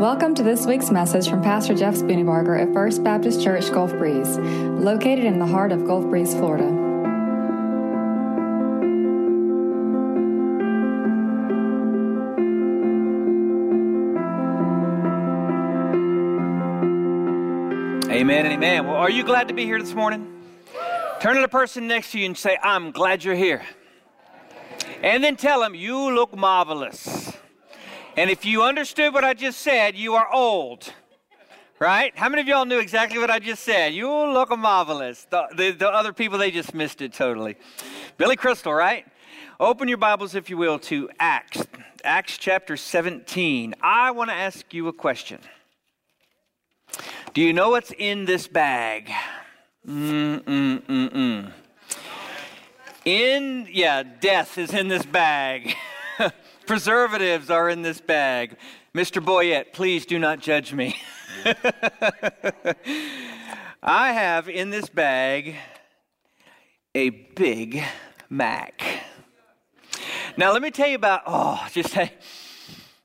Welcome to this week's message from Pastor Jeff Spooneybarger at First Baptist Church Gulf Breeze, located in the heart of Gulf Breeze, Florida. Amen and amen. Well, are you glad to be here this morning? Turn to the person next to you and say, I'm glad you're here. And then tell them, You look marvelous. And if you understood what I just said, you are old. Right? How many of y'all knew exactly what I just said? You look marvelous. The, the, the other people, they just missed it totally. Billy Crystal, right? Open your Bibles, if you will, to Acts, Acts chapter 17. I want to ask you a question. Do you know what's in this bag? Mm-mm-mm-mm. In, yeah, death is in this bag. Preservatives are in this bag. Mr. Boyette, please do not judge me. I have in this bag a Big Mac. Now, let me tell you about, oh, just say,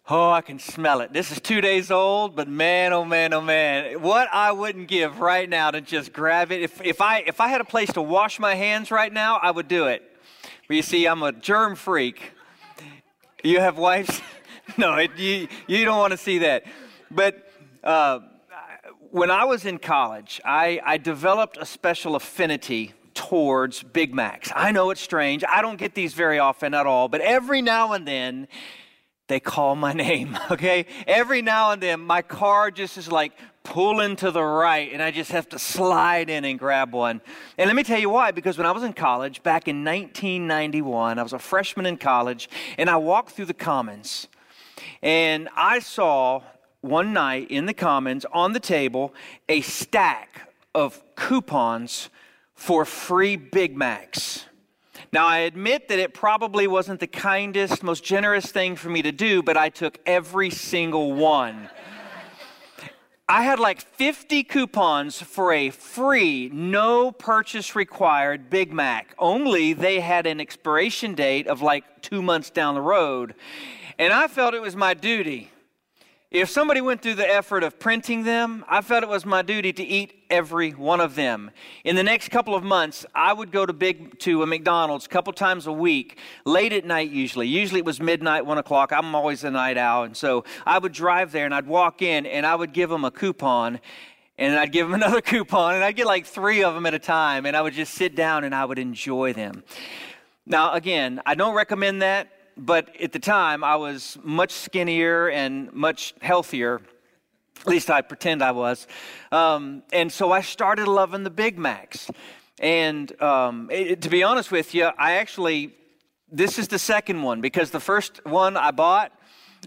oh, I can smell it. This is two days old, but man, oh man, oh man, what I wouldn't give right now to just grab it. If, if, I, if I had a place to wash my hands right now, I would do it. But you see, I'm a germ freak. You have wives? no, it, you, you don't want to see that. But uh, when I was in college, I, I developed a special affinity towards Big Macs. I know it's strange. I don't get these very often at all, but every now and then, they call my name, okay? Every now and then, my car just is like pulling to the right, and I just have to slide in and grab one. And let me tell you why, because when I was in college, back in 1991, I was a freshman in college, and I walked through the Commons, and I saw one night in the Commons on the table a stack of coupons for free Big Macs. Now, I admit that it probably wasn't the kindest, most generous thing for me to do, but I took every single one. I had like 50 coupons for a free, no purchase required Big Mac. Only they had an expiration date of like two months down the road. And I felt it was my duty if somebody went through the effort of printing them, I felt it was my duty to eat every one of them. In the next couple of months, I would go to big to a McDonald's a couple times a week, late at night usually. Usually it was midnight, one o'clock. I'm always a night owl, and so I would drive there and I'd walk in and I would give them a coupon, and I'd give them another coupon, and I'd get like three of them at a time, and I would just sit down and I would enjoy them. Now, again, I don't recommend that but at the time I was much skinnier and much healthier. At least I pretend I was. Um, and so I started loving the Big Macs. And um, it, to be honest with you, I actually, this is the second one because the first one I bought,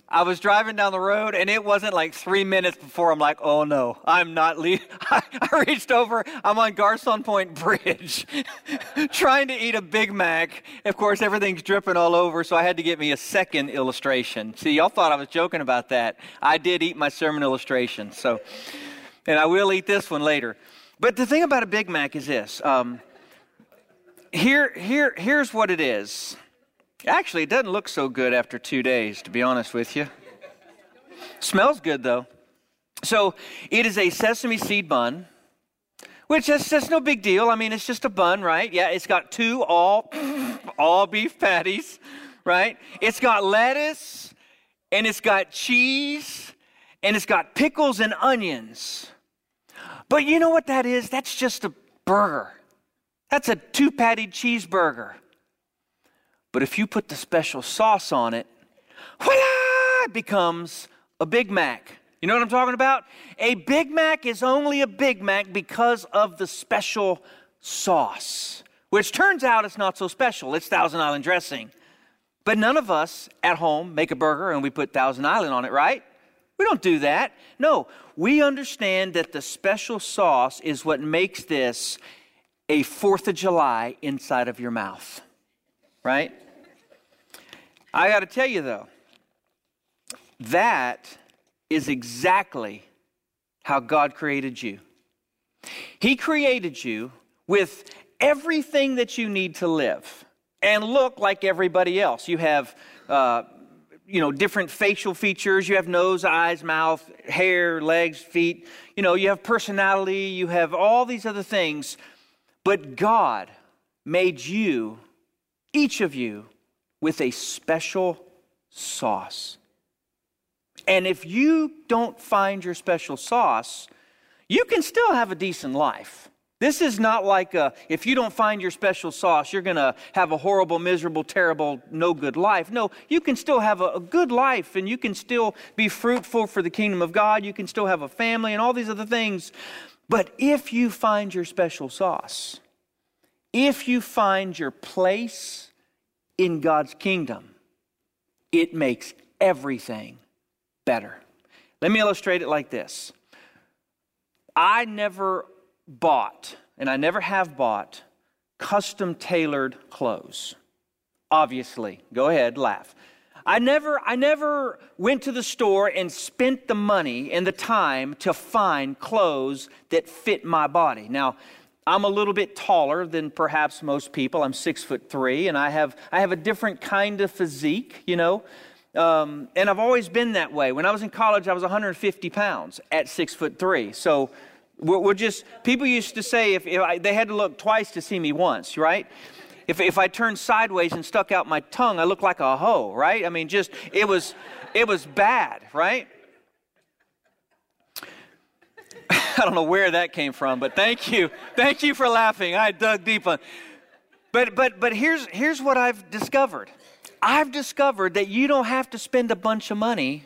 I was driving down the road and it wasn't like three minutes before I'm like, oh no, I'm not leaving. I, reached over, I'm on Garcon Point Bridge trying to eat a Big Mac. Of course, everything's dripping all over, so I had to get me a second illustration. See, y'all thought I was joking about that. I did eat my sermon illustration, so, and I will eat this one later. But the thing about a Big Mac is this. Um, here, here, here's what it is. Actually, it doesn't look so good after two days, to be honest with you. Smells good, though. So, it is a sesame seed bun, which is just no big deal. I mean, it's just a bun, right? Yeah, it's got two all, all beef patties, right? It's got lettuce, and it's got cheese, and it's got pickles and onions. But you know what that is? That's just a burger. That's a two patty cheeseburger. But if you put the special sauce on it, voila, it becomes a Big Mac. You know what I'm talking about? A Big Mac is only a Big Mac because of the special sauce, which turns out it's not so special. It's Thousand Island dressing. But none of us at home make a burger and we put Thousand Island on it, right? We don't do that. No, we understand that the special sauce is what makes this a Fourth of July inside of your mouth right? I got to tell you, though, that is exactly how God created you. He created you with everything that you need to live and look like everybody else. You have uh, you know, different facial features. You have nose, eyes, mouth, hair, legs, feet. You know, you have personality, you have all these other things. But God made you, each of you, with a special sauce. And if you don't find your special sauce, you can still have a decent life. This is not like a, if you don't find your special sauce, you're going to have a horrible, miserable, terrible, no good life. No, you can still have a, a, good life and you can still be fruitful for the kingdom of God. You can still have a family and all these other things. But if you find your special sauce, if you find your place in God's kingdom, it makes everything better. Let me illustrate it like this I never bought, and I never have bought, custom tailored clothes. Obviously. Go ahead, laugh. I never, I never went to the store and spent the money and the time to find clothes that fit my body. Now, I'm a little bit taller than perhaps most people. I'm six foot three, and I have, I have a different kind of physique, you know. Um, and I've always been that way. When I was in college, I was 150 pounds at six foot three. So we're, we're just, people used to say if, if I, they had to look twice to see me once, right? If, if I turned sideways and stuck out my tongue, I looked like a hoe, right? I mean, just, it was, it was bad, right? I don't know where that came from, but thank you. Thank you for laughing. I dug deep on. But but but here's here's what I've discovered. I've discovered that you don't have to spend a bunch of money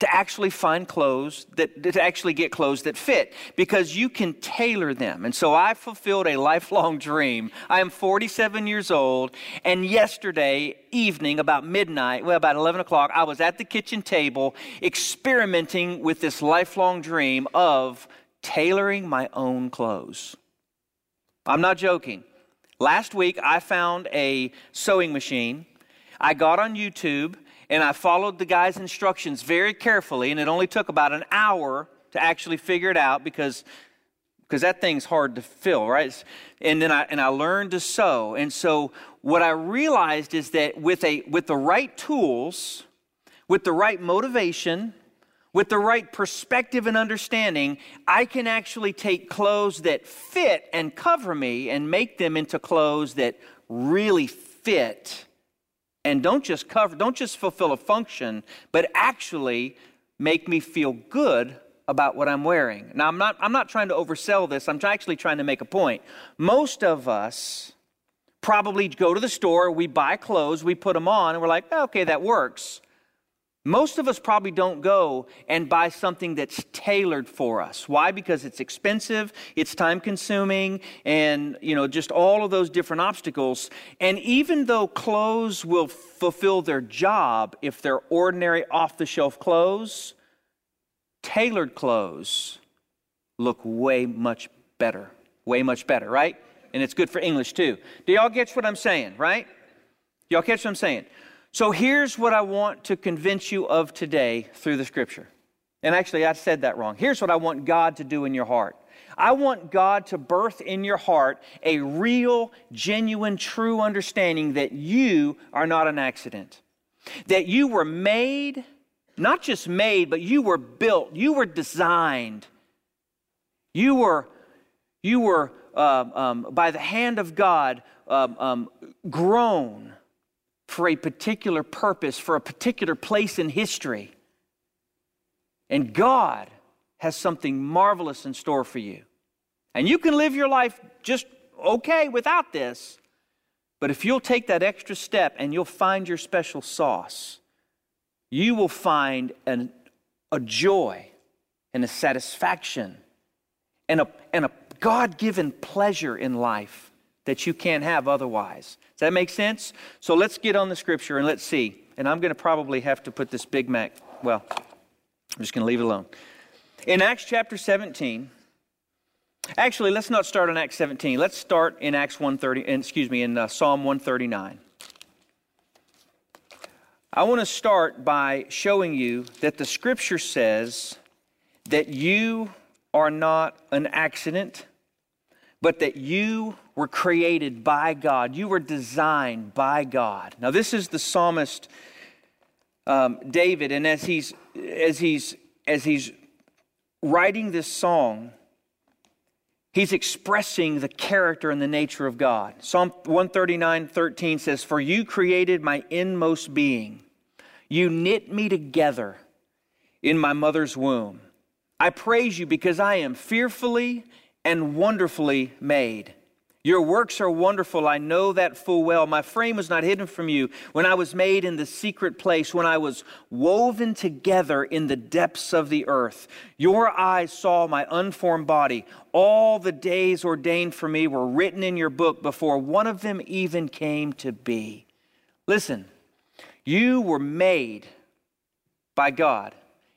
to actually find clothes that to actually get clothes that fit because you can tailor them. And so I fulfilled a lifelong dream. I am 47 years old, and yesterday evening, about midnight, well, about 11 o'clock, I was at the kitchen table experimenting with this lifelong dream of tailoring my own clothes. I'm not joking. Last week, I found a sewing machine. I got on YouTube and I followed the guy's instructions very carefully, and it only took about an hour to actually figure it out because because that thing's hard to fill, right? And then I and I learned to sew. And so what I realized is that with a with the right tools, with the right motivation, with the right perspective and understanding, I can actually take clothes that fit and cover me and make them into clothes that really fit and don't just cover, don't just fulfill a function, but actually make me feel good about what I'm wearing. Now, I'm not, I'm not trying to oversell this, I'm actually trying to make a point. Most of us probably go to the store, we buy clothes, we put them on, and we're like, okay, that works. Most of us probably don't go and buy something that's tailored for us. Why? Because it's expensive, it's time consuming, and you know, just all of those different obstacles. And even though clothes will fulfill their job if they're ordinary off the shelf clothes, tailored clothes look way much better. Way much better, right? And it's good for English too. Do y'all catch what I'm saying, right? Y'all catch what I'm saying? So here's what I want to convince you of today through the scripture. And actually, I said that wrong. Here's what I want God to do in your heart. I want God to birth in your heart a real, genuine, true understanding that you are not an accident. That you were made, not just made, but you were built, you were designed. You were, you were uh, um, by the hand of God, um, um, grown for a particular purpose, for a particular place in history. And God has something marvelous in store for you. And you can live your life just okay without this. But if you'll take that extra step and you'll find your special sauce, you will find an, a joy and a satisfaction and a, and a God given pleasure in life that you can't have otherwise. Does that make sense? So let's get on the scripture and let's see. And I'm going to probably have to put this Big Mac, well, I'm just going to leave it alone. In Acts chapter 17, actually, let's not start on Acts 17. Let's start in Acts 130, excuse me, in uh, Psalm 139. I want to start by showing you that the scripture says that you are not an accident but that you were created by God. You were designed by God. Now, this is the psalmist um, David, and as he's as he's as he's writing this song, he's expressing the character and the nature of God. Psalm 139, 13 says, For you created my inmost being. You knit me together in my mother's womb. I praise you because I am fearfully and wonderfully made. Your works are wonderful. I know that full well. My frame was not hidden from you when I was made in the secret place, when I was woven together in the depths of the earth. Your eyes saw my unformed body. All the days ordained for me were written in your book before one of them even came to be. Listen, you were made by God,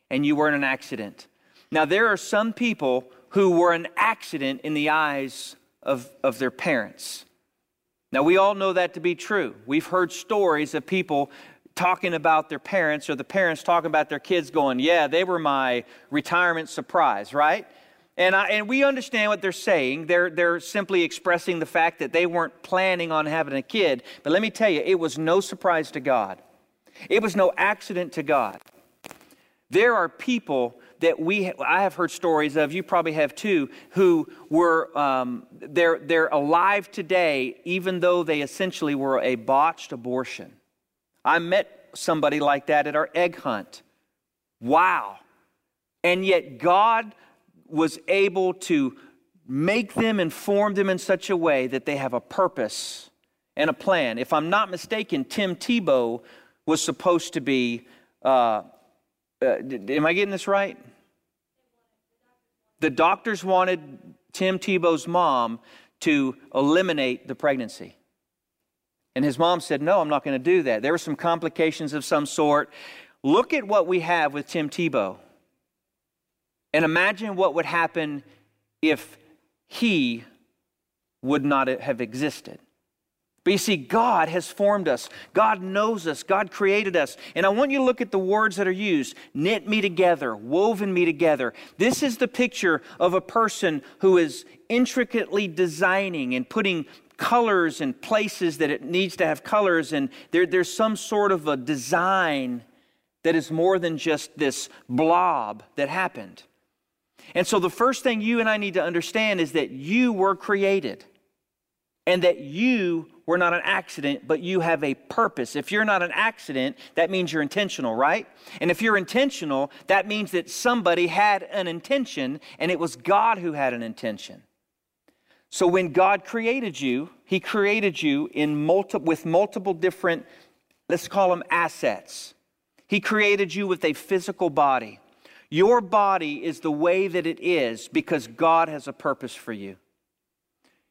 and you weren't an accident. Now, there are some people who were an accident in the eyes of, of their parents. Now, we all know that to be true. We've heard stories of people talking about their parents or the parents talking about their kids going, Yeah, they were my retirement surprise, right? And, I, and we understand what they're saying. They're, they're simply expressing the fact that they weren't planning on having a kid. But let me tell you, it was no surprise to God, it was no accident to God. There are people that we I have heard stories of, you probably have too, who were um, they're they're alive today, even though they essentially were a botched abortion. I met somebody like that at our egg hunt. Wow. And yet God was able to make them and form them in such a way that they have a purpose and a plan. If I'm not mistaken, Tim Tebow was supposed to be. Uh, uh, am I getting this right? The doctors wanted Tim Tebow's mom to eliminate the pregnancy. And his mom said, No, I'm not going to do that. There were some complications of some sort. Look at what we have with Tim Tebow. And imagine what would happen if he would not have existed. But you see, God has formed us. God knows us. God created us. And I want you to look at the words that are used knit me together, woven me together. This is the picture of a person who is intricately designing and putting colors in places that it needs to have colors. And there, there's some sort of a design that is more than just this blob that happened. And so the first thing you and I need to understand is that you were created and that you were not an accident, but you have a purpose. If you're not an accident, that means you're intentional, right? And if you're intentional, that means that somebody had an intention and it was God who had an intention. So when God created you, he created you in multi- with multiple different let's call them assets. He created you with a physical body. Your body is the way that it is because God has a purpose for you.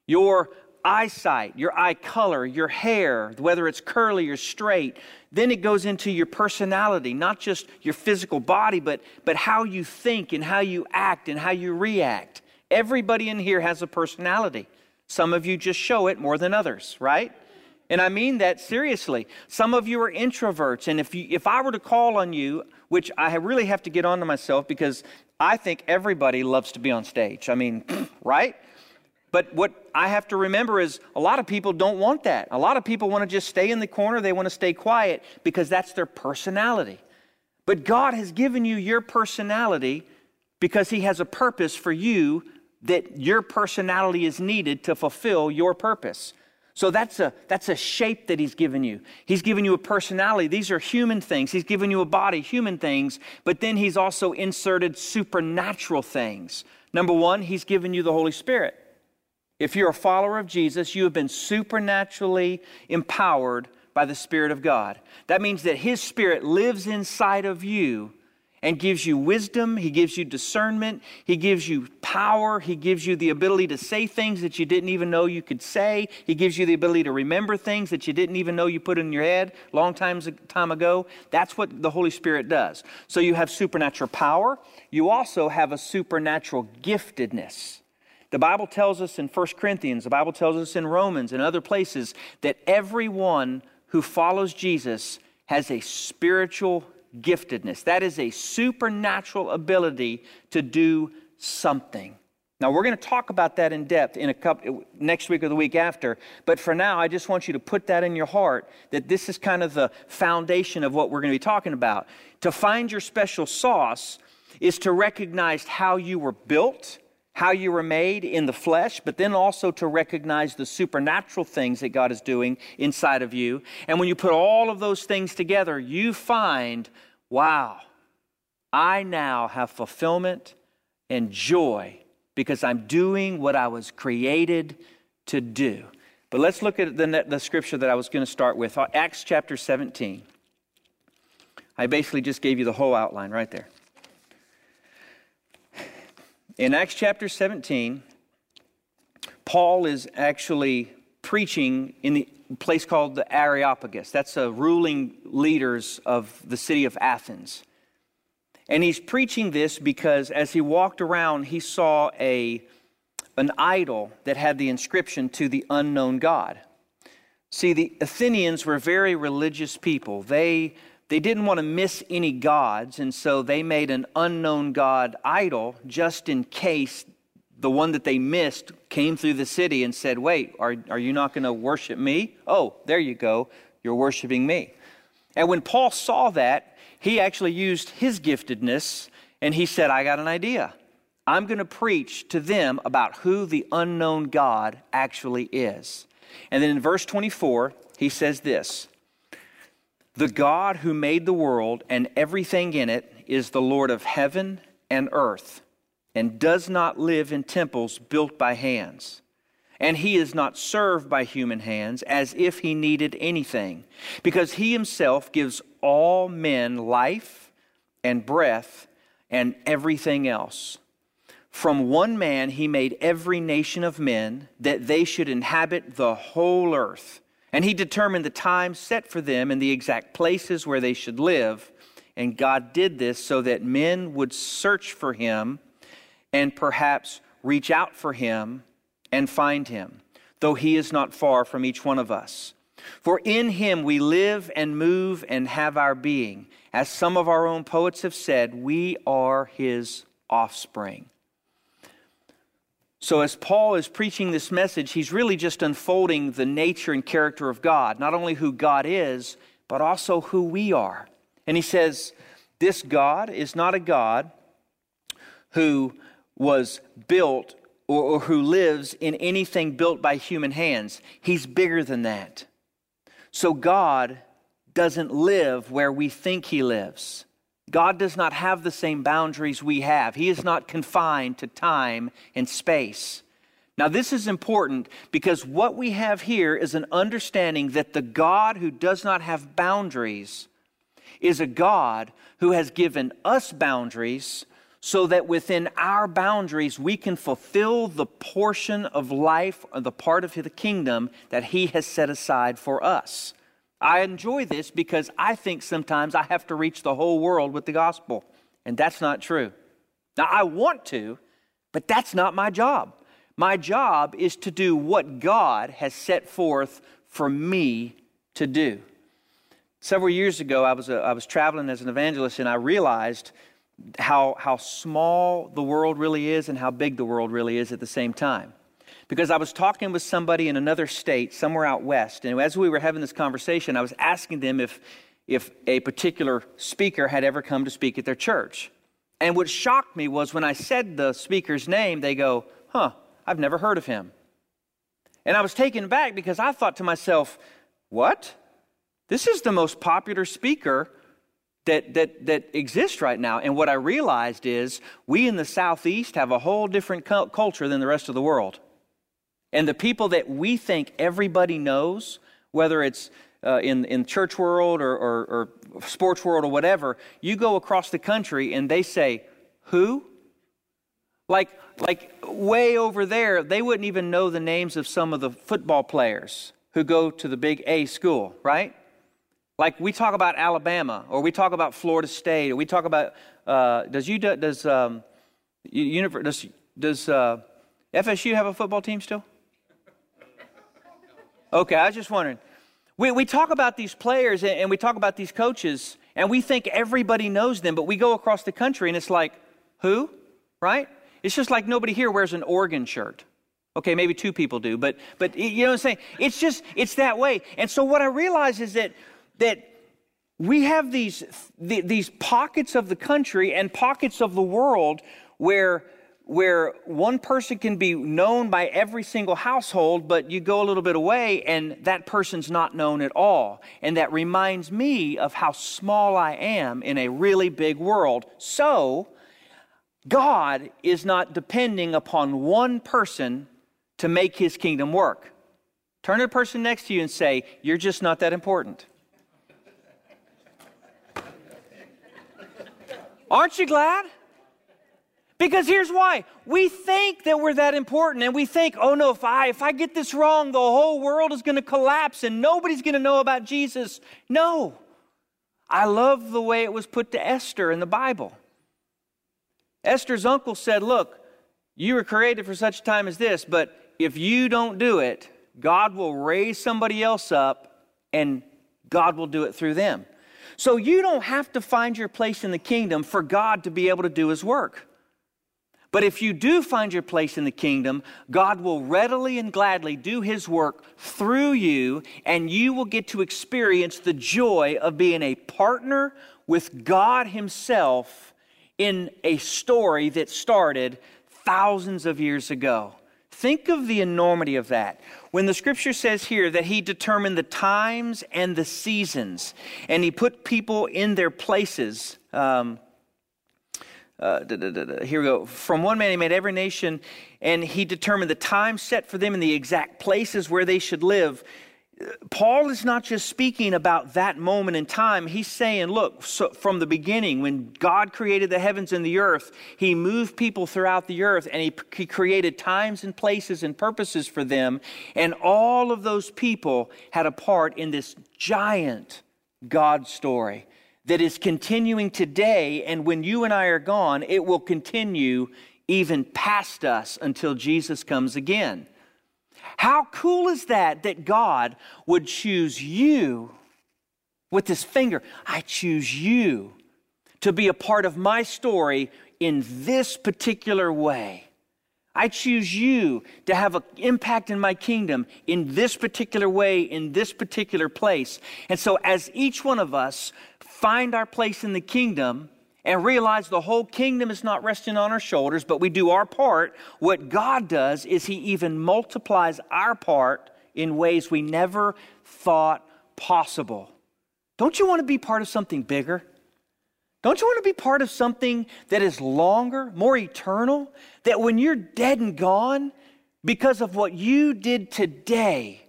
Your eyesight, your eye color, your hair, whether it's curly or straight. Then it goes into your personality, not just your physical body, but, but how you think and how you act and how you react. Everybody in here has a personality. Some of you just show it more than others, right? And I mean that seriously. Some of you are introverts, and if, you, if I were to call on you, which I really have to get on to myself because I think everybody loves to be on stage. I mean, right? But what I have to remember is a lot of people don't want that. A lot of people want to just stay in the corner, they want to stay quiet because that's their personality. But God has given you your personality because He has a purpose for you that your personality is needed to fulfill your purpose. So that's a, that's a shape that he's given you. He's given you a personality. These are human things. He's given you a body, human things, but then he's also inserted supernatural things. Number one, he's given you the Holy Spirit. If you're a follower of Jesus, you have been supernaturally empowered by the Spirit of God. That means that His Spirit lives inside of you and gives you wisdom, He gives you discernment, He gives you power, He gives you the ability to say things that you didn't even know you could say, He gives you the ability to remember things that you didn't even know you put in your head long times time ago. That's what the Holy Spirit does. So you have supernatural power, you also have a supernatural giftedness. The Bible tells us in 1 Corinthians, the Bible tells us in Romans and other places that everyone who follows Jesus has a spiritual giftedness. That is a supernatural ability to do something. Now, we're going to talk about that in depth in a couple, next week or the week after. But for now, I just want you to put that in your heart that this is kind of the foundation of what we're going to be talking about. To find your special sauce is to recognize how you were built, how you were made in the flesh, but then also to recognize the supernatural things that God is doing inside of you. And when you put all of those things together, you find, wow, I now have fulfillment and joy because I'm doing what I was created to do. But let's look at the, the scripture that I was going to start with Acts chapter 17. I basically just gave you the whole outline right there. In Acts chapter 17, Paul is actually preaching in the place called the Areopagus. That's the ruling leaders of the city of Athens. And he's preaching this because as he walked around, he saw a, an idol that had the inscription to the unknown God. See, the Athenians were very religious people. They, they didn't want to miss any gods, and so they made an unknown God idol just in case the one that they missed came through the city and said, Wait, are, are you not going to worship me? Oh, there you go. You're worshiping me. And when Paul saw that, he actually used his giftedness and he said, I got an idea. I'm going to preach to them about who the unknown God actually is. And then in verse 24, he says this The God who made the world and everything in it is the Lord of heaven and earth, and does not live in temples built by hands and he is not served by human hands as if he needed anything, because he himself gives all men life and breath and everything else. From one man he made every nation of men that they should inhabit the whole earth. And he determined the time set for them and the exact places where they should live. And God did this so that men would search for him and perhaps reach out for him and find him, though he is not far from each one of us. For in him we live and move and have our being. As some of our own poets have said, we are his offspring. So, as Paul is preaching this message, he's really just unfolding the nature and character of God, not only who God is, but also who we are. And he says, This God is not a God who was built or, or who lives in anything built by human hands. He's bigger than that. So God doesn't live where we think He lives. God does not have the same boundaries we have. He is not confined to time and space. Now, this is important because what we have here is an understanding that the God who does not have boundaries is a God who has given us boundaries so that within our boundaries we can fulfill the portion of life or the part of the kingdom that He has set aside for us. I enjoy this because I think sometimes I have to reach the whole world with the gospel, and that's not true. Now, I want to, but that's not my job. My job is to do what God has set forth for me to do. Several years ago, I was, uh, I was traveling as an evangelist, and I realized how, how small the world really is and how big the world really is at the same time. Because I was talking with somebody in another state, somewhere out west, and as we were having this conversation, I was asking them if, if a particular speaker had ever come to speak at their church. And what shocked me was when I said the speaker's name, they go, Huh, I've never heard of him. And I was taken back because I thought to myself, What? This is the most popular speaker that, that, that exist right now. And what I realized is we in the Southeast have a whole different culture than the rest of the world. And the people that we think everybody knows, whether it's uh, in, in church world or, or, or sports world or whatever, you go across the country and they say, Who? Like, like way over there, they wouldn't even know the names of some of the football players who go to the big A school, right? Like we talk about Alabama, or we talk about Florida State, or we talk about uh, does you does um, does does uh, FSU have a football team still? Okay, I was just wondering. We, we talk about these players and, we talk about these coaches, and we think everybody knows them, but we go across the country and it's like, who? Right? It's just like nobody here wears an Oregon shirt. Okay, maybe two people do, but but you know what I'm saying? It's just it's that way. And so what I realize is that that we have these these pockets of the country and pockets of the world where where one person can be known by every single household, but you go a little bit away and that person's not known at all. And that reminds me of how small I am in a really big world. So, God is not depending upon one person to make his kingdom work. Turn to the person next to you and say, You're just not that important. Aren't you glad? Because here's why. We think that we're that important and we think, oh no, if I if I get this wrong, the whole world is going to collapse and nobody's going to know about Jesus. No. I love the way it was put to Esther in the Bible. Esther's uncle said, "Look, you were created for such a time as this, but if you don't do it, God will raise somebody else up and God will do it through them." So you don't have to find your place in the kingdom for God to be able to do his work. But if you do find your place in the kingdom, God will readily and gladly do his work through you, and you will get to experience the joy of being a partner with God himself in a story that started thousands of years ago. Think of the enormity of that. When the scripture says here that he determined the times and the seasons, and he put people in their places. Um, uh, da, da, da, here we go. From one man, he made every nation, and he determined the time set for them and the exact places where they should live. Paul is not just speaking about that moment in time. He's saying, look, so from the beginning, when God created the heavens and the earth, he moved people throughout the earth and he, he created times and places and purposes for them. And all of those people had a part in this giant God story that is continuing today, and when you and I are gone, it will continue even past us until Jesus comes again. How cool is that that God would choose you with his finger? I choose you to be a part of my story in this particular way. I choose you to have an impact in my kingdom in this particular way, in this particular place. And so, as each one of us find our place in the kingdom and realize the whole kingdom is not resting on our shoulders, but we do our part, what God does is He even multiplies our part in ways we never thought possible. Don't you want to be part of something bigger? Don't you want to be part of something that is longer, more eternal? That when you're dead and gone, because of what you did today,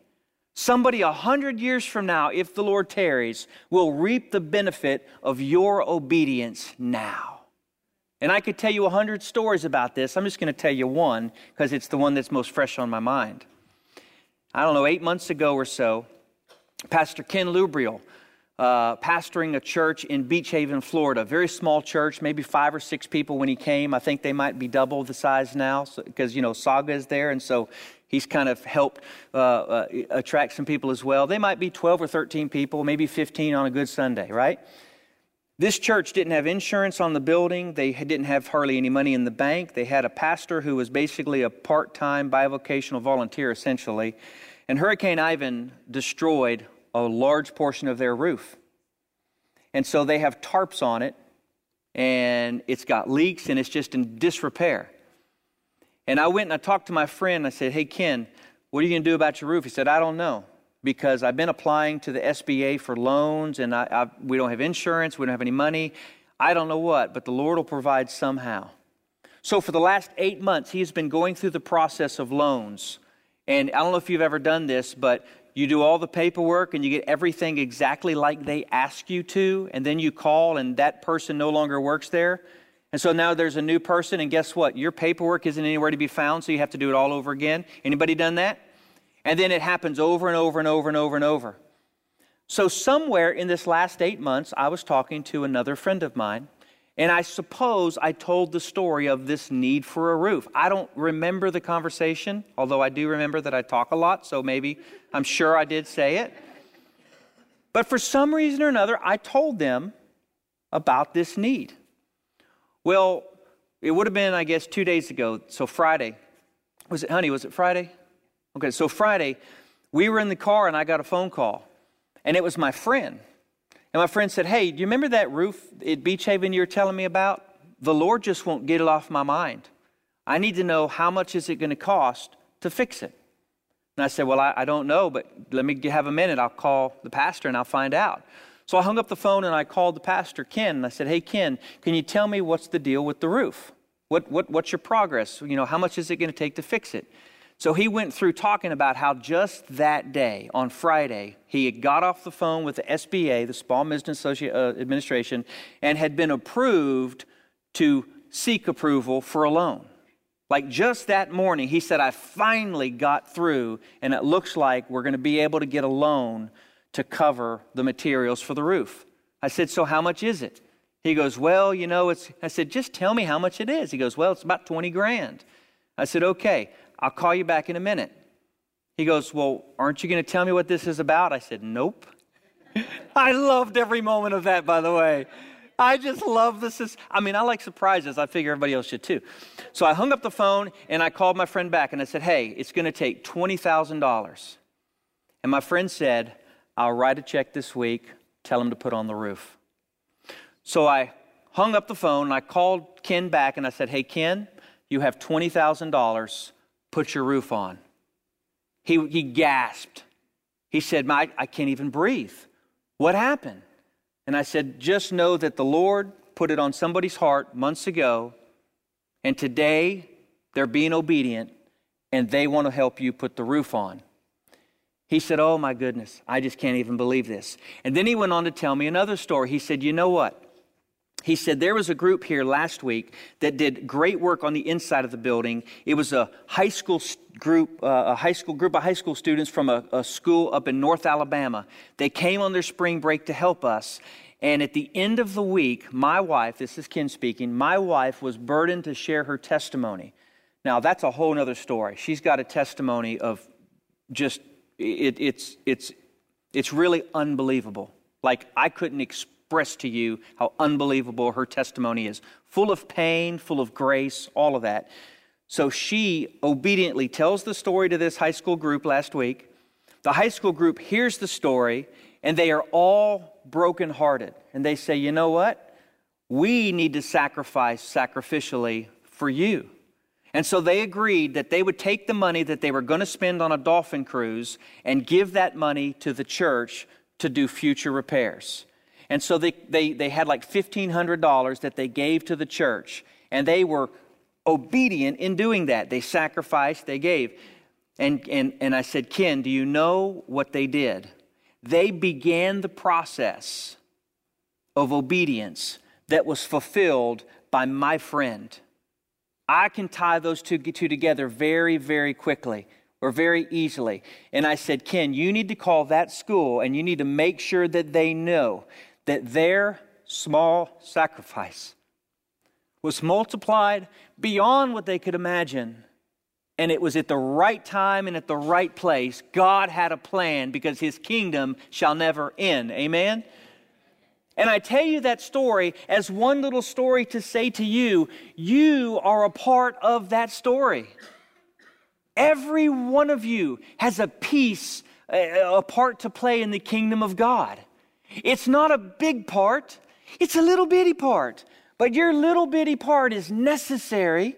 Somebody a hundred years from now, if the Lord tarries, will reap the benefit of your obedience now. And I could tell you a hundred stories about this. I'm just going to tell you one because it's the one that's most fresh on my mind. I don't know, eight months ago or so, Pastor Ken Lubriel, uh, pastoring a church in Beach Haven, Florida, very small church, maybe five or six people when he came. I think they might be double the size now because, so, you know, Saga is there. And so He's kind of helped uh, uh, attract some people as well. They might be 12 or 13 people, maybe 15 on a good Sunday, right? This church didn't have insurance on the building. They didn't have hardly any money in the bank. They had a pastor who was basically a part time bivocational volunteer, essentially. And Hurricane Ivan destroyed a large portion of their roof. And so they have tarps on it, and it's got leaks and it's just in disrepair. And I went and I talked to my friend. I said, Hey, Ken, what are you going to do about your roof? He said, I don't know because I've been applying to the SBA for loans and I, I, we don't have insurance, we don't have any money. I don't know what, but the Lord will provide somehow. So for the last eight months, he's been going through the process of loans. And I don't know if you've ever done this, but you do all the paperwork and you get everything exactly like they ask you to, and then you call and that person no longer works there. And so now there's a new person, and guess what? Your paperwork isn't anywhere to be found, so you have to do it all over again. Anybody done that? And then it happens over and over and over and over and over. So, somewhere in this last eight months, I was talking to another friend of mine, and I suppose I told the story of this need for a roof. I don't remember the conversation, although I do remember that I talk a lot, so maybe I'm sure I did say it. But for some reason or another, I told them about this need. Well, it would have been, I guess, two days ago. So Friday. Was it, honey, was it Friday? Okay, so Friday, we were in the car and I got a phone call. And it was my friend. And my friend said, Hey, do you remember that roof at Beach Haven you were telling me about? The Lord just won't get it off my mind. I need to know how much is it going to cost to fix it. And I said, Well, I, I don't know, but let me have a minute. I'll call the pastor and I'll find out. So I hung up the phone and I called the pastor, Ken, and I said, Hey, Ken, can you tell me what's the deal with the roof? What, what, what's your progress? You know, how much is it going to take to fix it? So he went through talking about how just that day, on Friday, he had got off the phone with the SBA, the Small Business uh, Administration, and had been approved to seek approval for a loan. Like just that morning, he said, I finally got through, and it looks like we're going to be able to get a loan to cover the materials for the roof. I said, So how much is it? He goes, Well, you know, it's, I said, Just tell me how much it is. He goes, Well, it's about 20 grand. I said, Okay, I'll call you back in a minute. He goes, Well, aren't you going to tell me what this is about? I said, Nope. I loved every moment of that, by the way. I just love this. I mean, I like surprises. I figure everybody else should too. So I hung up the phone and I called my friend back and I said, Hey, it's going to take $20,000. And my friend said, I'll write a check this week, tell him to put on the roof. So I hung up the phone and I called Ken back and I said, Hey, Ken, you have $20,000. Put your roof on. He, he gasped. He said, I, I can't even breathe. What happened? And I said, Just know that the Lord put it on somebody's heart months ago, and today they're being obedient and they want to help you put the roof on. He said, Oh my goodness, I just can't even believe this. And then he went on to tell me another story. He said, You know what? He said there was a group here last week that did great work on the inside of the building. It was a high school group, uh, a high school group of high school students from a, a school up in North Alabama. They came on their spring break to help us. And at the end of the week, my wife, this is Ken speaking, my wife was burdened to share her testimony. Now, that's a whole other story. She's got a testimony of just it, it's, it's, it's really unbelievable. Like, I couldn't express to you how unbelievable her testimony is. Full of pain, full of grace, all of that. So she obediently tells the story to this high school group last week. The high school group hears the story, and they are all brokenhearted. And they say, you know what? We need to sacrifice sacrificially for you. And so they agreed that they would take the money that they were going to spend on a dolphin cruise and give that money to the church to do future repairs. And so they, they, they had like $1,500 that they gave to the church. And they were obedient in doing that. They sacrificed, they gave. And, and, and I said, Ken, do you know what they did? They began the process of obedience that was fulfilled by my friend. I can tie those two, two together very, very quickly or very easily. And I said, Ken, you need to call that school and you need to make sure that they know that their small sacrifice was multiplied beyond what they could imagine. And it was at the right time and at the right place. God had a plan because his kingdom shall never end. Amen? And I tell you that story as one little story to say to you, you are a part of that story. Every one of you has a piece, a part to play in the kingdom of God. It's not a big part, it's a little bitty part. But your little bitty part is necessary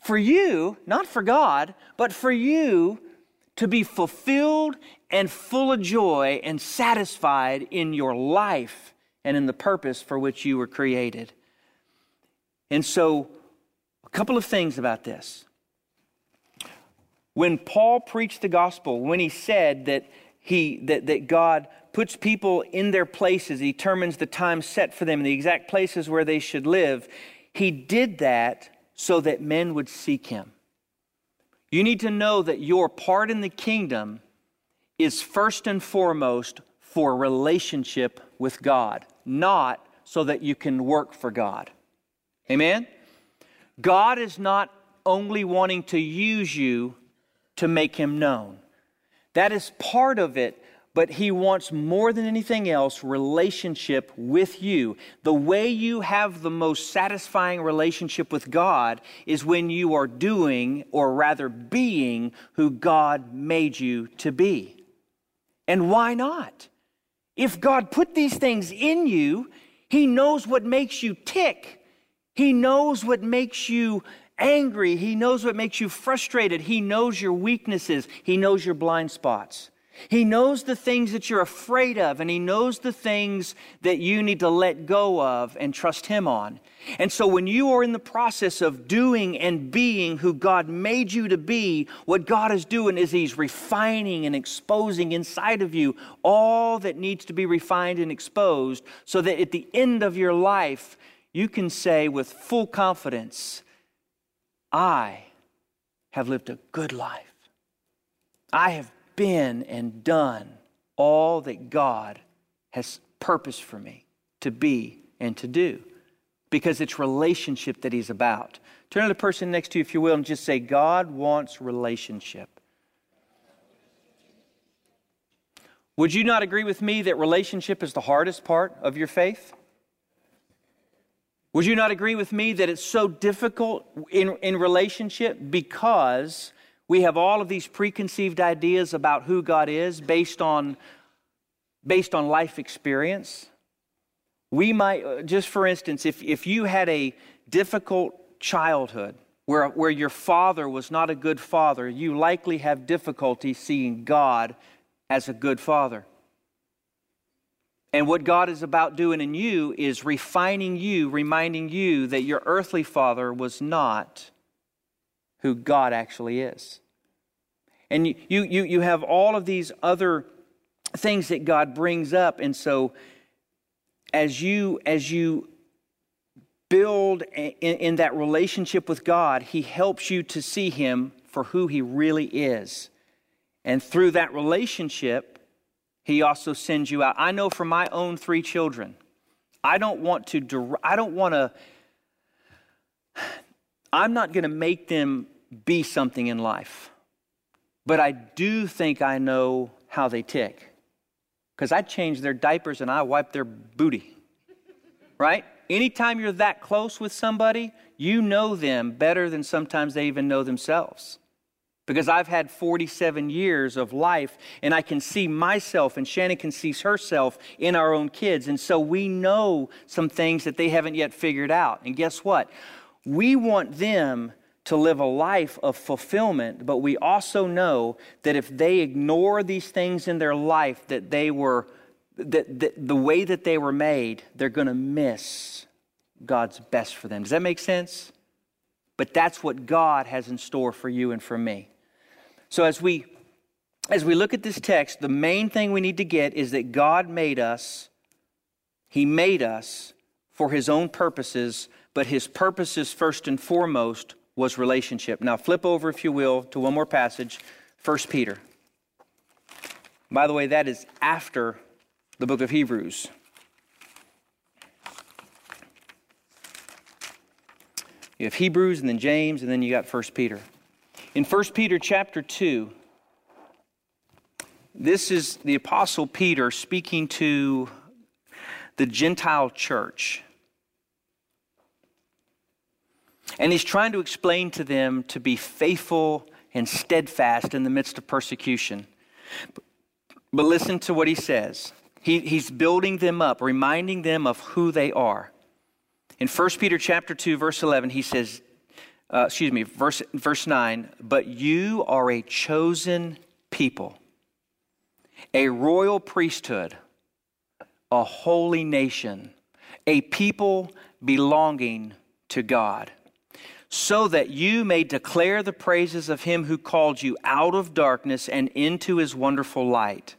for you, not for God, but for you to be fulfilled and full of joy and satisfied in your life and in the purpose for which you were created. And so, a couple of things about this. When Paul preached the gospel, when he said that, he, that, that God puts people in their places, he determines the time set for them, the exact places where they should live, he did that so that men would seek him. You need to know that your part in the kingdom is first and foremost for relationship with God not so that you can work for God. Amen? God is not only wanting to use you to make him known. That is part of it, but He wants more than anything else relationship with you. The way you have the most satisfying relationship with God is when you are doing, or rather being, who God made you to be. And why not? If God put these things in you, He knows what makes you tick. He knows what makes you angry. He knows what makes you frustrated. He knows your weaknesses. He knows your blind spots. He knows the things that you're afraid of, and He knows the things that you need to let go of and trust Him on. And so, when you are in the process of doing and being who God made you to be, what God is doing is He's refining and exposing inside of you all that needs to be refined and exposed so that at the end of your life, you can say with full confidence, I have lived a good life. I have been and done all that God has purposed for me to be and to do because it's relationship that He's about. Turn to the person next to you, if you will, and just say, God wants relationship. Would you not agree with me that relationship is the hardest part of your faith? Would you not agree with me that it's so difficult in, in relationship because we have all of these preconceived ideas about who God is based on, based on life experience. We might, uh, just for instance, if, if you had a difficult childhood where, where your father was not a good father, you likely have difficulty seeing God as a good father. And what God is about doing in you is refining you, reminding you that your earthly father was not who God actually is. And you, you, you have all of these other things that God brings up. And so as you, as you build in, in that relationship with God, He helps you to see Him for who He really is. And through that relationship, He also sends you out. I know for my own three children, I don't want to, I don't want to, I'm not going to make them be something in life. But I do think I know how they tick. Because I change their diapers and I wipe their booty. Right? Anytime you're that close with somebody, you know them better than sometimes they even know themselves. Because I've had 47 years of life and I can see myself and Shannon can see herself in our own kids. And so we know some things that they haven't yet figured out. And guess what? We want them to live a life of fulfillment, but we also know that if they ignore these things in their life that they were that, that the way that they were made, they're going to miss God's best for them. Does that make sense? But that's what God has in store for you and for me. So as we as we look at this text, the main thing we need to get is that God made us he made us for his own purposes, but his purposes first and foremost was relationship. Now, flip over, if you will, to one more passage 1 Peter. By the way, that is after the book of Hebrews. You have Hebrews and then James, and then you got 1 Peter. In 1 Peter chapter 2, this is the Apostle Peter speaking to the Gentile church. And he's trying to explain to them to be faithful and steadfast in the midst of persecution. But listen to what he says. He, he's building them up, reminding them of who they are. In 1 Peter chapter 2, verse 11, he says, uh, excuse me, verse, verse 9, but you are a chosen people, a royal priesthood, a holy nation, a people belonging to God so that you may declare the praises of him who called you out of darkness and into his wonderful light.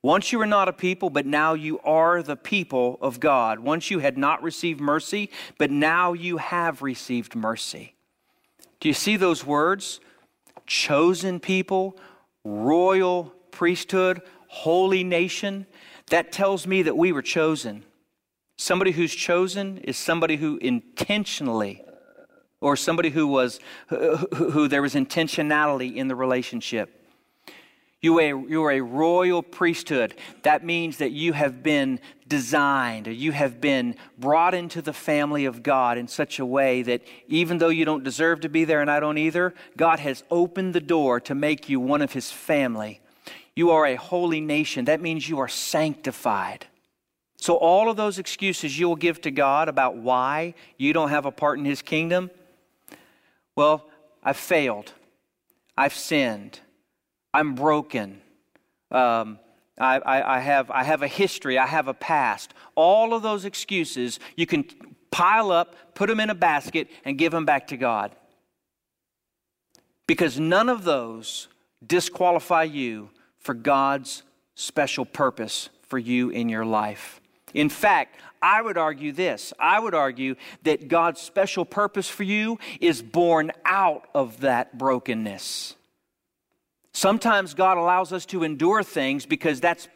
Once you were not a people, but now you are the people of God. Once you had not received mercy, but now you have received mercy. Do you see those words? Chosen people, royal priesthood, holy nation. That tells me that we were chosen. Somebody who's chosen is somebody who intentionally or somebody who was who, who there was intentionality in the relationship. You are, you are a royal priesthood. That means that you have been designed, you have been brought into the family of God in such a way that even though you don't deserve to be there and I don't either, God has opened the door to make you one of His family. You are a holy nation. That means you are sanctified. So, all of those excuses you will give to God about why you don't have a part in His kingdom, well, I've failed. I've sinned. I'm broken. Um, I, I, I, have, I have a history. I have a past. All of those excuses you can pile up, put them in a basket, and give them back to God. Because none of those disqualify you for God's special purpose for you in your life. In fact, I would argue this I would argue that God's special purpose for you is born out of that brokenness. Sometimes God allows us to endure things because that's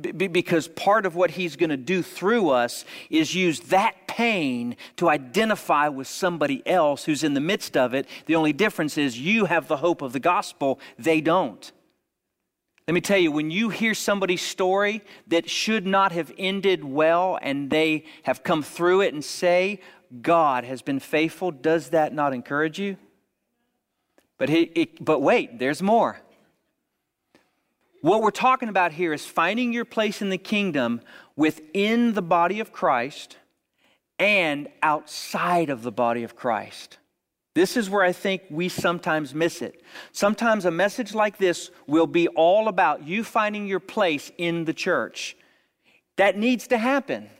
because part of what he's going to do through us is use that pain to identify with somebody else who's in the midst of it. The only difference is you have the hope of the gospel, they don't. Let me tell you, when you hear somebody's story that should not have ended well and they have come through it and say, God has been faithful, does that not encourage you? But, he, it, but wait, there's more. What we're talking about here is finding your place in the kingdom within the body of Christ and outside of the body of Christ. This is where I think we sometimes miss it. Sometimes a message like this will be all about you finding your place in the church. That needs to happen.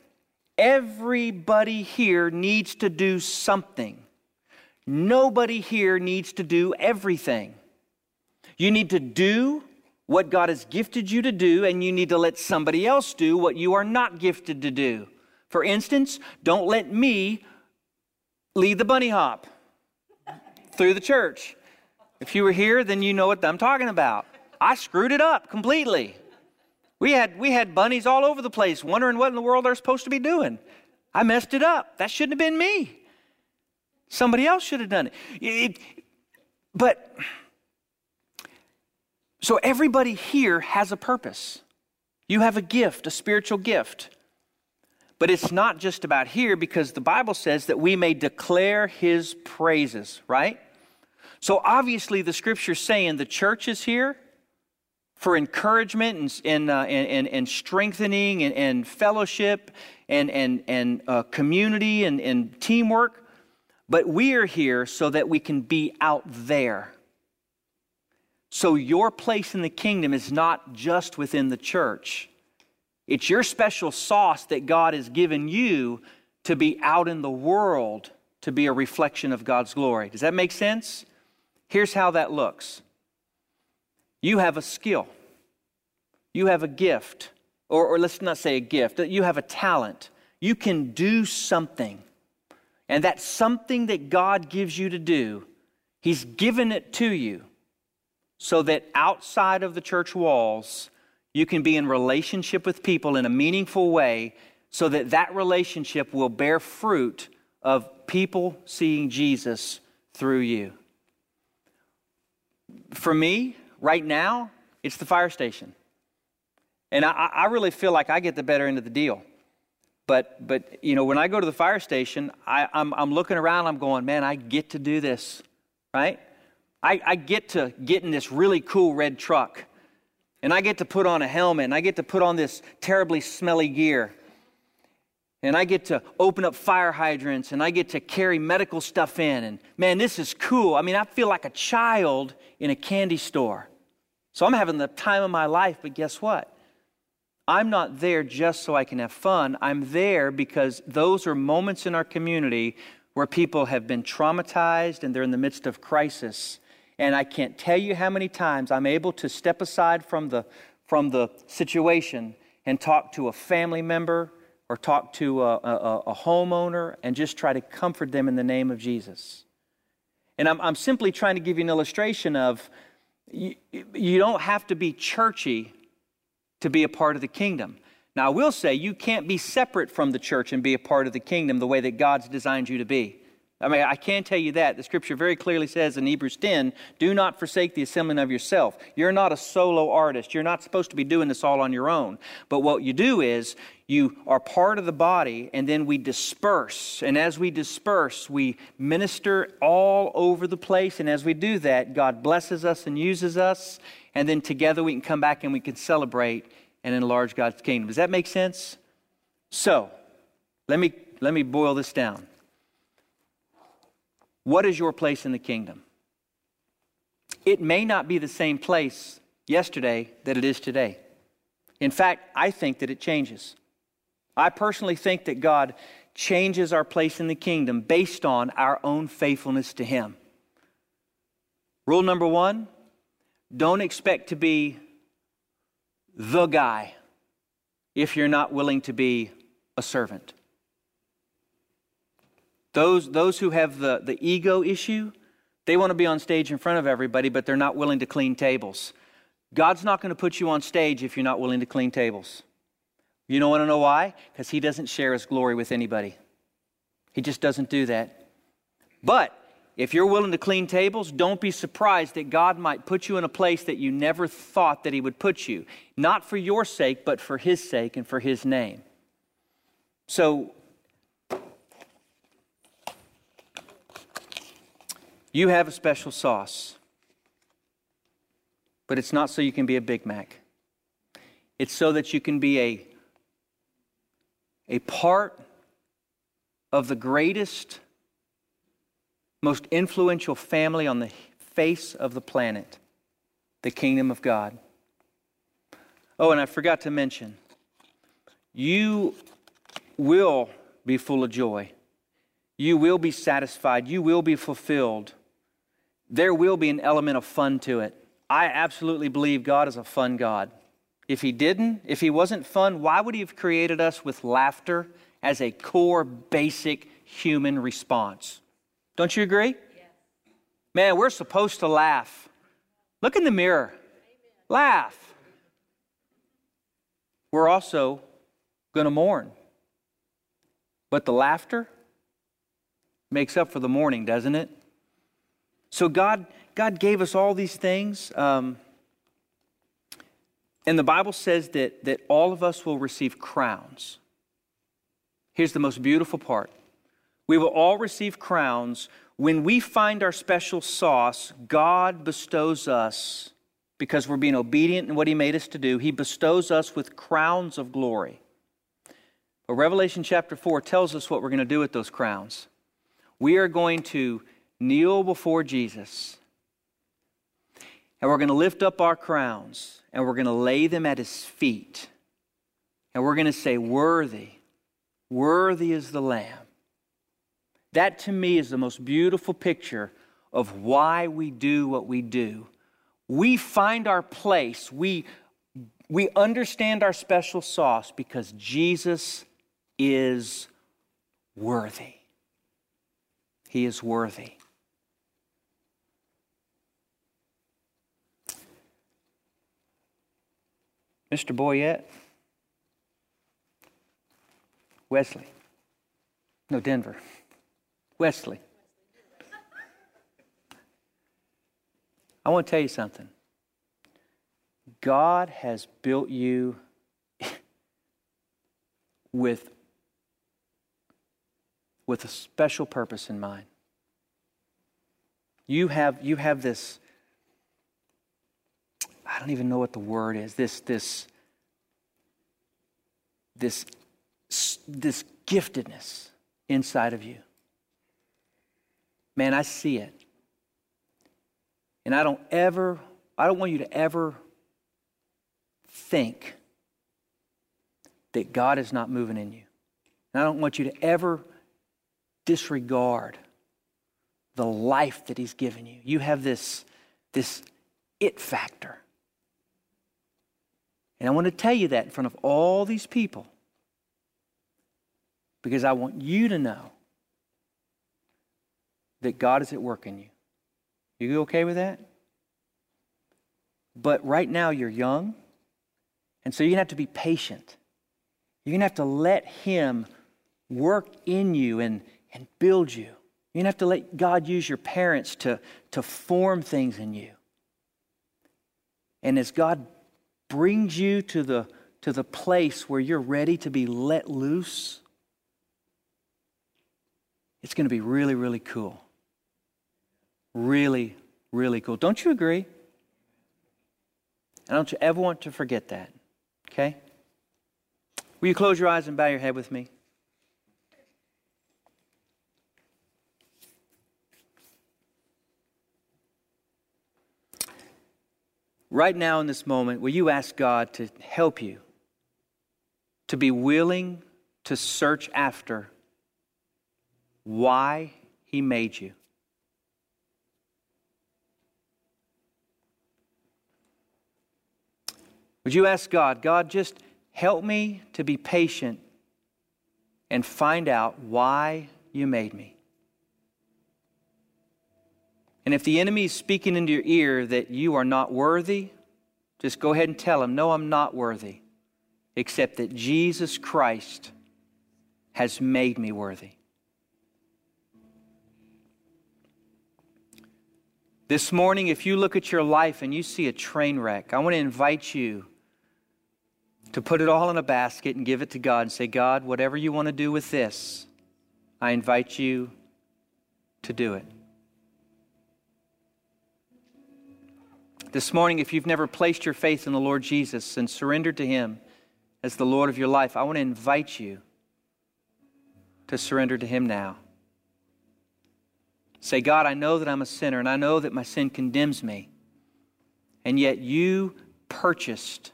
Everybody here needs to do something. Nobody here needs to do everything. You need to do what God has gifted you to do, and you need to let somebody else do what you are not gifted to do. For instance, don't let me lead the bunny hop through the church. If you were here, then you know what I'm talking about. I screwed it up completely. We had, we had bunnies all over the place wondering what in the world they're supposed to be doing. I messed it up. That shouldn't have been me. Somebody else should have done it. it but so everybody here has a purpose. You have a gift, a spiritual gift. But it's not just about here because the Bible says that we may declare his praises, right? So obviously the scripture's saying the church is here for encouragement and, and, uh, and, and, strengthening and, and fellowship and, and, and uh, community and, and teamwork. But we are here so that we can be out there so, your place in the kingdom is not just within the church, it's your special sauce that God has given you to be out in the world to be a reflection of God's glory. Does that make sense? Here's how that looks you have a skill, you have a gift, or, or let's not say a gift, you have a talent. You can do something. And that something that God gives you to do, He's given it to you so that outside of the church walls, you can be in relationship with people in a meaningful way so that that relationship will bear fruit of people seeing Jesus through you. For me, right now, it's the fire station. And I, I, really feel like I get the better end of the deal. But, but you know, when I go to the fire station, I, I'm, I'm looking around, I'm going, man, I get to do this, right? I, I get to get in this really cool red truck and I get to put on a helmet and I get to put on this terribly smelly gear. And I get to open up fire hydrants and I get to carry medical stuff in. And man, this is cool. I mean, I feel like a child in a candy store. So I'm having the time of my life, but guess what? I'm not there just so I can have fun. I'm there because those are moments in our community where people have been traumatized and they're in the midst of crisis. And I can't tell you how many times I'm able to step aside from the, from the situation and talk to a family member or talk to a, a, a homeowner and just try to comfort them in the name of Jesus. And I'm, I'm simply trying to give you an illustration of you, you don't have to be churchy to be a part of the kingdom. Now, I will say you can't be separate from the church and be a part of the kingdom the way that God's designed you to be. I mean, I can tell you that. The scripture very clearly says in Hebrews 10 do not forsake the assembling of yourself. You're not a solo artist. You're not supposed to be doing this all on your own. But what you do is you are part of the body, and then we disperse. And as we disperse, we minister all over the place. And as we do that, God blesses us and uses us. And then together we can come back and we can celebrate and enlarge God's kingdom. Does that make sense? So, let me, let me boil this down. What is your place in the kingdom? It may not be the same place yesterday that it is today. In fact, I think that it changes. I personally think that God changes our place in the kingdom based on our own faithfulness to Him. Rule number one don't expect to be the guy if you're not willing to be a servant. Those, those who have the, the ego issue, they want to be on stage in front of everybody, but they're not willing to clean tables. God's not going to put you on stage if you're not willing to clean tables. You don't want to know why? Because He doesn't share His glory with anybody. He just doesn't do that. But if you're willing to clean tables, don't be surprised that God might put you in a place that you never thought that He would put you. Not for your sake, but for His sake and for His name. So You have a special sauce, but it's not so you can be a Big Mac. It's so that you can be a, a part of the greatest, most influential family on the face of the planet, the kingdom of God. Oh, and I forgot to mention, you will be full of joy. You will be satisfied. You will be fulfilled there will be an element of fun to it. I absolutely believe God is a fun God. If He didn't, if He wasn't fun, why would He have created us with laughter as a core, basic human response? Don't you agree? Yes. Man, we're supposed to laugh. Look in the mirror, Amen. laugh. We're also going to mourn. But the laughter makes up for the mourning, doesn't it? So God, God gave us all these things. Um, and the Bible says that, that all of us will receive crowns. Here's the most beautiful part we will all receive crowns. When we find our special sauce, God bestows us, because we're being obedient in what He made us to do, He bestows us with crowns of glory. But Revelation chapter 4 tells us what we're going to do with those crowns. We are going to kneel before Jesus. And we're going to lift up our crowns and we're going to lay them at his feet. And we're going to say, Worthy, worthy is the Lamb. That to me is the most beautiful picture of why we do what we do. We find our place, we, we understand our special sauce because Jesus is worthy. He is worthy. Mr. Boyette, Wesley, no, Denver, Wesley. I want to tell you something. God has built you with, with a special purpose in mind. You have, you have this I don't even know what the word is. This, this, this, this giftedness inside of you. Man, I see it. And I don't ever, I don't want you to ever think that God is not moving in you. And I don't want you to ever disregard the life that He's given you. You have this, this it factor. And I want to tell you that in front of all these people because I want you to know that God is at work in you. You okay with that? But right now you're young, and so you're going to have to be patient. You're going to have to let Him work in you and, and build you. You're going to have to let God use your parents to, to form things in you. And as God brings you to the, to the place where you're ready to be let loose, it's going to be really, really cool. Really, really cool. Don't you agree? I don't you ever want to forget that. Okay? Will you close your eyes and bow your head with me? Right now, in this moment, will you ask God to help you to be willing to search after why He made you? Would you ask God, God, just help me to be patient and find out why you made me? And if the enemy is speaking into your ear that you are not worthy, just go ahead and tell him, No, I'm not worthy, except that Jesus Christ has made me worthy. This morning, if you look at your life and you see a train wreck, I want to invite you to put it all in a basket and give it to God and say, God, whatever you want to do with this, I invite you to do it. This morning, if you've never placed your faith in the Lord Jesus and surrendered to Him as the Lord of your life, I want to invite you to surrender to Him now. Say, God, I know that I'm a sinner and I know that my sin condemns me. And yet you purchased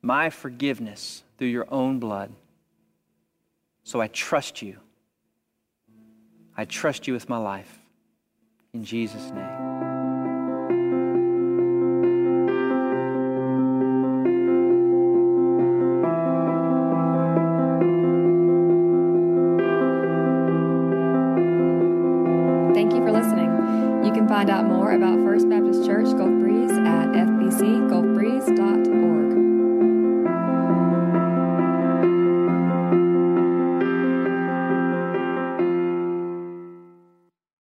my forgiveness through your own blood. So I trust you. I trust you with my life. In Jesus' name.